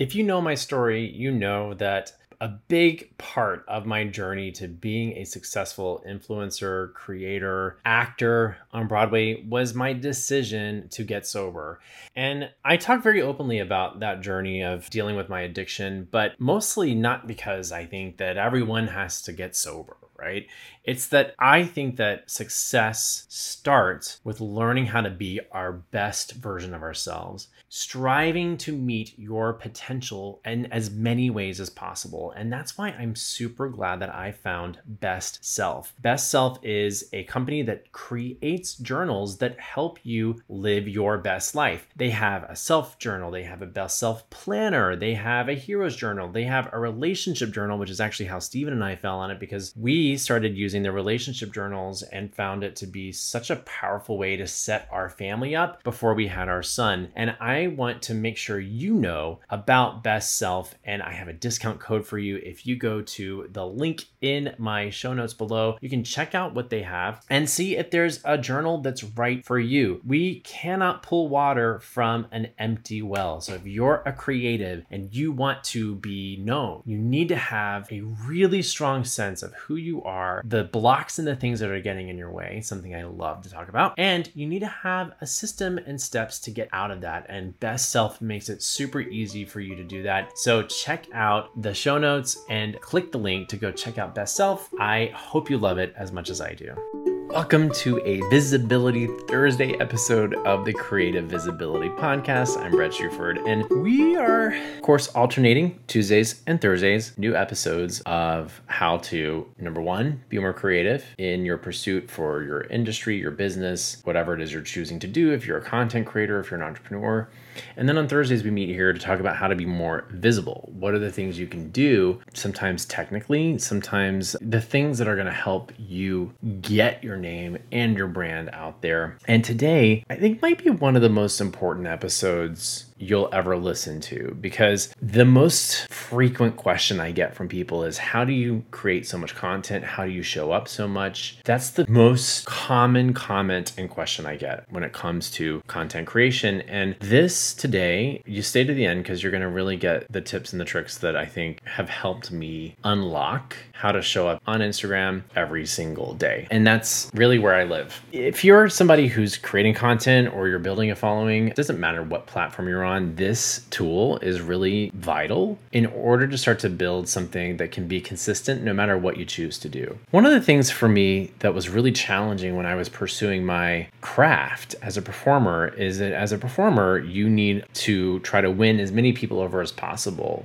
If you know my story, you know that a big part of my journey to being a successful influencer, creator, actor on Broadway was my decision to get sober. And I talk very openly about that journey of dealing with my addiction, but mostly not because I think that everyone has to get sober right? It's that I think that success starts with learning how to be our best version of ourselves, striving to meet your potential in as many ways as possible. And that's why I'm super glad that I found Best Self. Best Self is a company that creates journals that help you live your best life. They have a self journal, they have a best self planner, they have a hero's journal, they have a relationship journal, which is actually how Stephen and I fell on it because we started using the relationship journals and found it to be such a powerful way to set our family up before we had our son. And I want to make sure you know about Best Self, and I have a discount code for you. If you go to the link in my show notes below, you can check out what they have and see if there's a journal that's right for you. We cannot pull water from an empty well. So if you're a creative and you want to be known, you need to have a really strong sense of who you are, the blocks and the things that are getting in your way, something I love to talk about. And you need to have a system and steps to get out of that. And Best Self makes it super easy for you to do that. So check out the show notes and click the link to go check out Best Self. I hope you love it as much as I do. Welcome to a Visibility Thursday episode of the CreatiVisibility Podcast. I'm Bret Shuford, and we are, of course, alternating Tuesdays and Thursdays, new episodes of how to, number one, be more creative in your pursuit for your industry, your business, whatever it is you're choosing to do. If you're a content creator, if you're an entrepreneur, and then on Thursdays, we meet here to talk about how to be more visible. What are the things you can do, sometimes technically, sometimes the things that are going to help you get your name and your brand out there. And today, I think might be one of the most important episodes you'll ever listen to because the most frequent question I get from people is how do you create so much content? How do you show up so much? That's the most common comment and question I get when it comes to content creation. And this today, you stay to the end because you're going to really get the tips and the tricks that I think have helped me unlock how to show up on Instagram every single day. And that's really where I live. If you're somebody who's creating content or you're building a following, it doesn't matter what platform you're on on, this tool is really vital in order to start to build something that can be consistent no matter what you choose to do. One of the things for me that was really challenging when I was pursuing my craft as a performer is that as a performer, you need to try to win as many people over as possible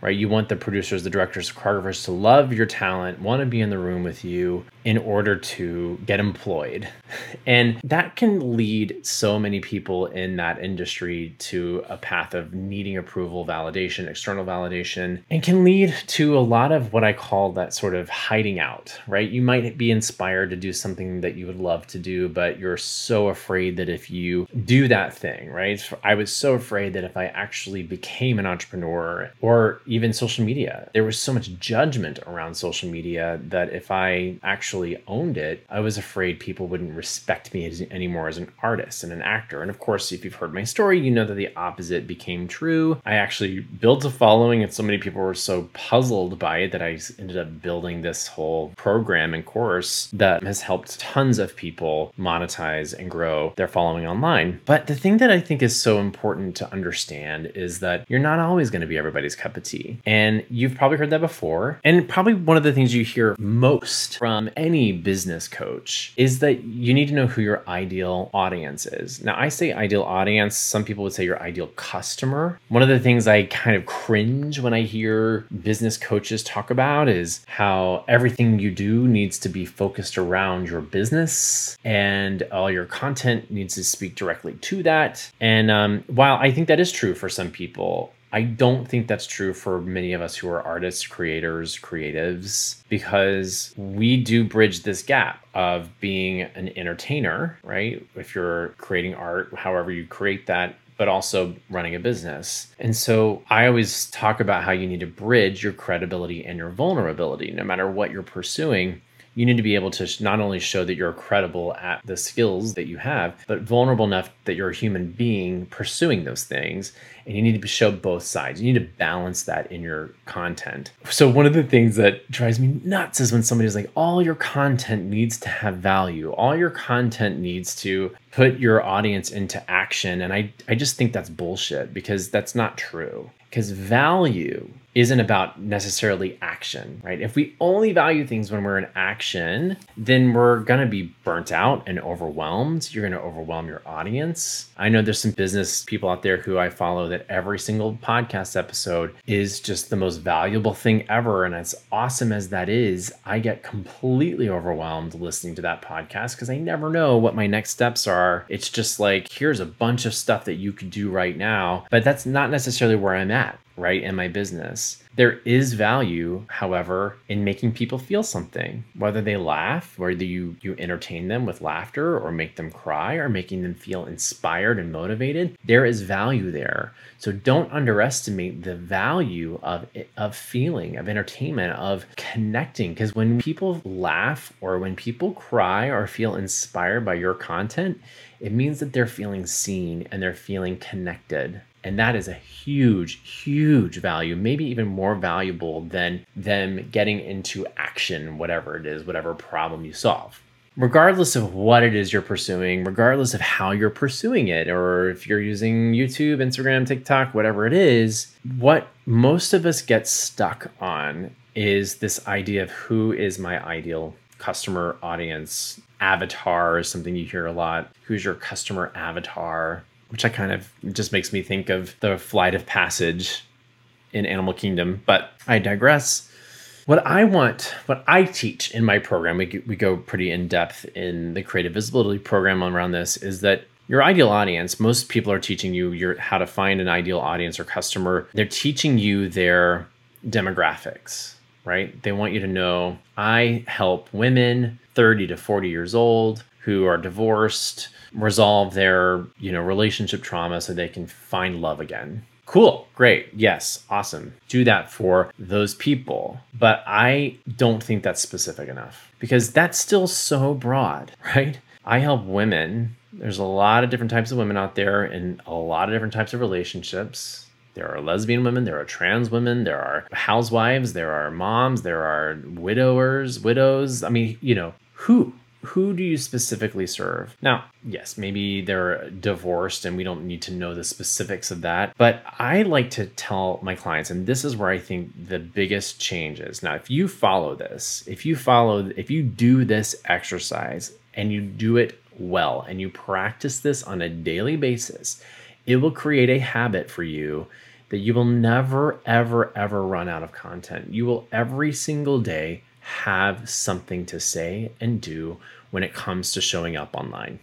right? You want the producers, the directors, choreographers to love your talent, want to be in the room with you in order to get employed. And that can lead so many people in that industry to a path of needing approval, validation, external validation, and can lead to a lot of what I call that sort of hiding out, right? You might be inspired to do something that you would love to do, but you're so afraid that if you do that thing, right? I was so afraid that if I actually became an entrepreneur or even social media. There was so much judgment around social media that if I actually owned it, I was afraid people wouldn't respect me as, anymore as an artist and an actor. And of course, if you've heard my story, you know that the opposite became true. I actually built a following, and so many people were so puzzled by it that I ended up building this whole program and course that has helped tons of people monetize and grow their following online. But the thing that I think is so important to understand is that you're not always going to be everybody's cup of tea. And you've probably heard that before. And probably one of the things you hear most from any business coach is that you need to know who your ideal audience is. Now, I say ideal audience, some people would say your ideal customer. One of the things I kind of cringe when I hear business coaches talk about is how everything you do needs to be focused around your business and all your content needs to speak directly to that. And um, while I think that is true for some people, I don't think that's true for many of us who are artists, creators, creatives, because we do bridge this gap of being an entertainer, right? If you're creating art, however you create that, but also running a business. And so I always talk about how you need to bridge your credibility and your vulnerability. No matter what you're pursuing, you need to be able to not only show that you're credible at the skills that you have, but vulnerable enough that you're a human being pursuing those things. And you need to show both sides. You need to balance that in your content. So, one of the things that drives me nuts is when somebody's like, all your content needs to have value, all your content needs to put your audience into action. And I, I just think that's bullshit because that's not true. Because value isn't about necessarily action, right? If we only value things when we're in action, then we're going to be burnt out and overwhelmed. You're going to overwhelm your audience. I know there's some business people out there who I follow that every single podcast episode is just the most valuable thing ever. And as awesome as that is, I get completely overwhelmed listening to that podcast because I never know what my next steps are. It's just like, here's a bunch of stuff that you could do right now, but that's not necessarily where I'm at right, in my business. There is value, however, in making people feel something, whether they laugh, whether you, you entertain them with laughter or make them cry or making them feel inspired and motivated. There is value there. So don't underestimate the value of, of feeling, of entertainment, of connecting. Because when people laugh or when people cry or feel inspired by your content, it means that they're feeling seen and they're feeling connected and that is a huge huge value maybe even more valuable than them getting into action whatever it is whatever problem you solve. Regardless of what it is you're pursuing regardless of how you're pursuing it or if you're using youtube instagram tiktok whatever it is what most of us get stuck on is this idea of who is my ideal customer audience avatar is something you hear a lot. Who's your customer avatar which I kind of just makes me think of the flight of passage in Animal Kingdom. But I digress. What I want, what I teach in my program, we, we go pretty in depth in the CreatiVisibility program around this, is that your ideal audience, most people are teaching you your, how to find an ideal audience or customer. They're teaching you their demographics, right? They want you to know I help women 30 to 40 years old who are divorced resolve their, you know, relationship trauma so they can find love again. Cool, great, yes, awesome. Do that for those people. But I don't think that's specific enough because that's still so broad, right? I help women. There's a lot of different types of women out there in a lot of different types of relationships. There are lesbian women, there are trans women, there are housewives, there are moms, there are widowers, widows. I mean, you know, who who do you specifically serve? Now, yes, maybe they're divorced and we don't need to know the specifics of that, but I like to tell my clients, and this is where I think the biggest change is. Now, if you follow this, if you follow, if you do this exercise and you do it well and you practice this on a daily basis, it will create a habit for you that you will never, ever, ever run out of content. You will every single day have something to say and do when it comes to showing up online.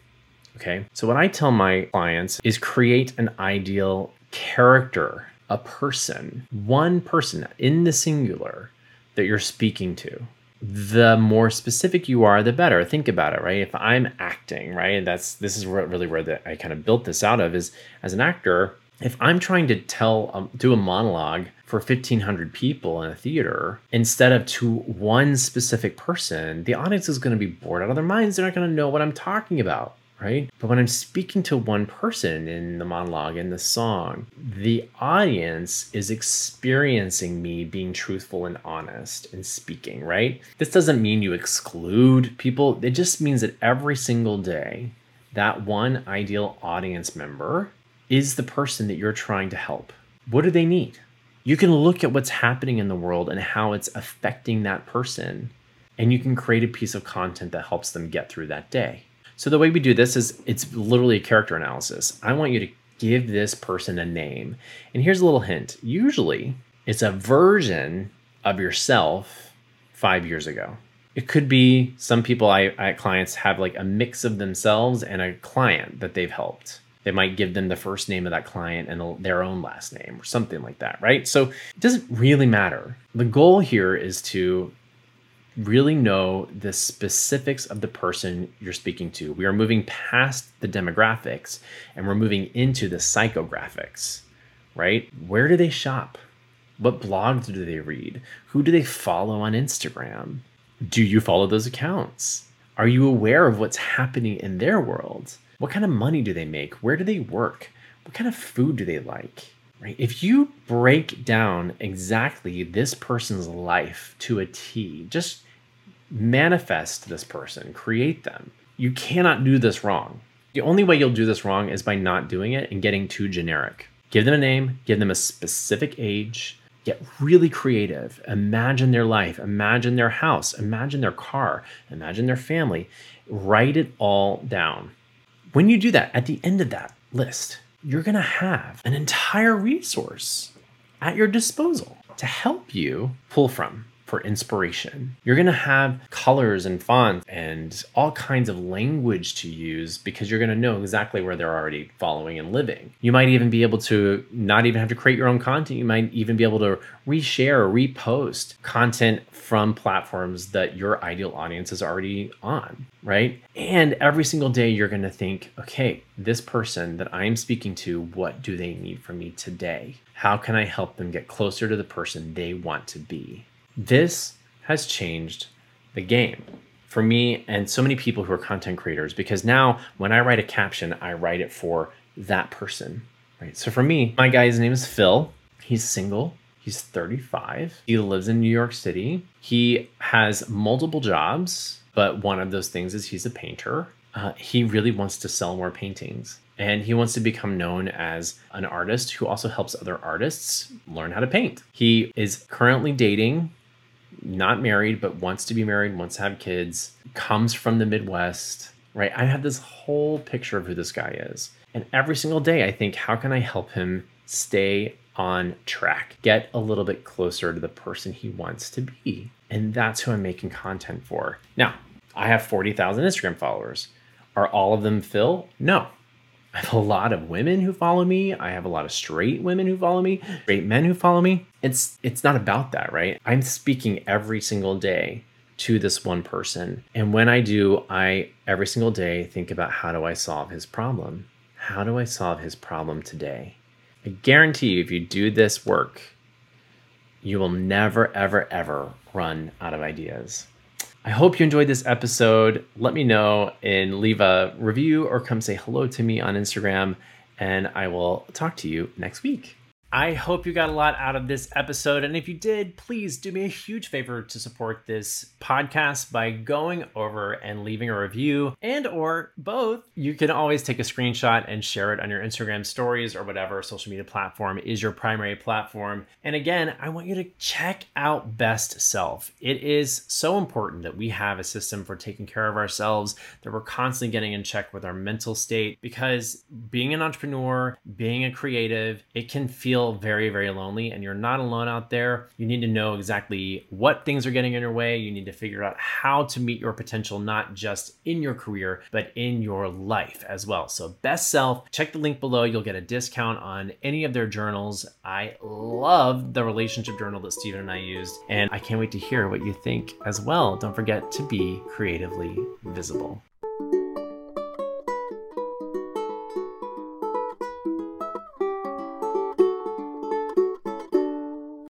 Okay. So, what I tell my clients is create an ideal character, a person, one person in the singular that you're speaking to. The more specific you are, the better. Think about it, right? If I'm acting, right, that's this is really where the, I kind of built this out of is as an actor. If I'm trying to tell, um, do a monologue for 1500 people in a theater instead of to one specific person, the audience is going to be bored out of their minds. They're not going to know what I'm talking about, right? But when I'm speaking to one person in the monologue, in the song, the audience is experiencing me being truthful and honest and speaking, right? This doesn't mean you exclude people, it just means that every single day, that one ideal audience member is the person that you're trying to help. What do they need? you can look at what's happening in the world and how it's affecting that person and you can create a piece of content that helps them get through that day. So the way we do this is it's literally a character analysis. I want you to give this person a name. And here's a little hint. Usually it's a version of yourself five years ago. It could be some people I, I clients have like a mix of themselves and a client that they've helped they might give them the first name of that client and their own last name or something like that, right? So it doesn't really matter. The goal here is to really know the specifics of the person you're speaking to. We are moving past the demographics and we're moving into the psychographics, right? Where do they shop? What blogs do they read? Who do they follow on Instagram? Do you follow those accounts? Are you aware of what's happening in their world? What kind of money do they make? Where do they work? What kind of food do they like? Right? If you break down exactly this person's life to a T, just manifest this person, create them. You cannot do this wrong. The only way you'll do this wrong is by not doing it and getting too generic. Give them a name, give them a specific age, get really creative. Imagine their life, imagine their house, imagine their car, imagine their family. Write it all down. When you do that, at the end of that list, you're going to have an entire resource at your disposal to help you pull from for inspiration. You're going to have colors and fonts and all kinds of language to use because you're going to know exactly where they're already following and living. You might even be able to not even have to create your own content. You might even be able to reshare or repost content from platforms that your ideal audience is already on, right? And every single day you're going to think, okay, this person that I'm speaking to, what do they need from me today? How can I help them get closer to the person they want to be? This has changed the game for me and so many people who are content creators because now when I write a caption, I write it for that person. Right. So for me, my guy's name is Phil. He's single. He's 35. He lives in New York City. He has multiple jobs, but one of those things is he's a painter. Uh, he really wants to sell more paintings and he wants to become known as an artist who also helps other artists learn how to paint. He is currently dating not married, but wants to be married, wants to have kids, comes from the Midwest, right? I have this whole picture of who this guy is. And every single day, I think, how can I help him stay on track, get a little bit closer to the person he wants to be? And that's who I'm making content for. Now, I have 40,000 Instagram followers. Are all of them Phil? No, I have a lot of women who follow me. I have a lot of straight women who follow me, straight men who follow me. It's it's not about that, right? I'm speaking every single day to this one person. And when I do, I every single day think about how do I solve his problem? How do I solve his problem today? I guarantee you if you do this work, you will never ever ever run out of ideas. I hope you enjoyed this episode. Let me know and leave a review or come say hello to me on Instagram, and I will talk to you next week. I hope you got a lot out of this episode. And if you did, please do me a huge favor to support this podcast by going over and leaving a review and or both. You can always take a screenshot and share it on your Instagram stories or whatever social media platform is your primary platform. And again, I want you to check out Best Self. It is so important that we have a system for taking care of ourselves, that we're constantly getting in check with our mental state because being an entrepreneur, being a creative, it can feel feel very, very lonely and you're not alone out there, you need to know exactly what things are getting in your way. You need to figure out how to meet your potential, not just in your career, but in your life as well. So, Best Self, check the link below. You'll get a discount on any of their journals. I love the relationship journal that Stephen and I used, and I can't wait to hear what you think as well. Don't forget to be creatively visible.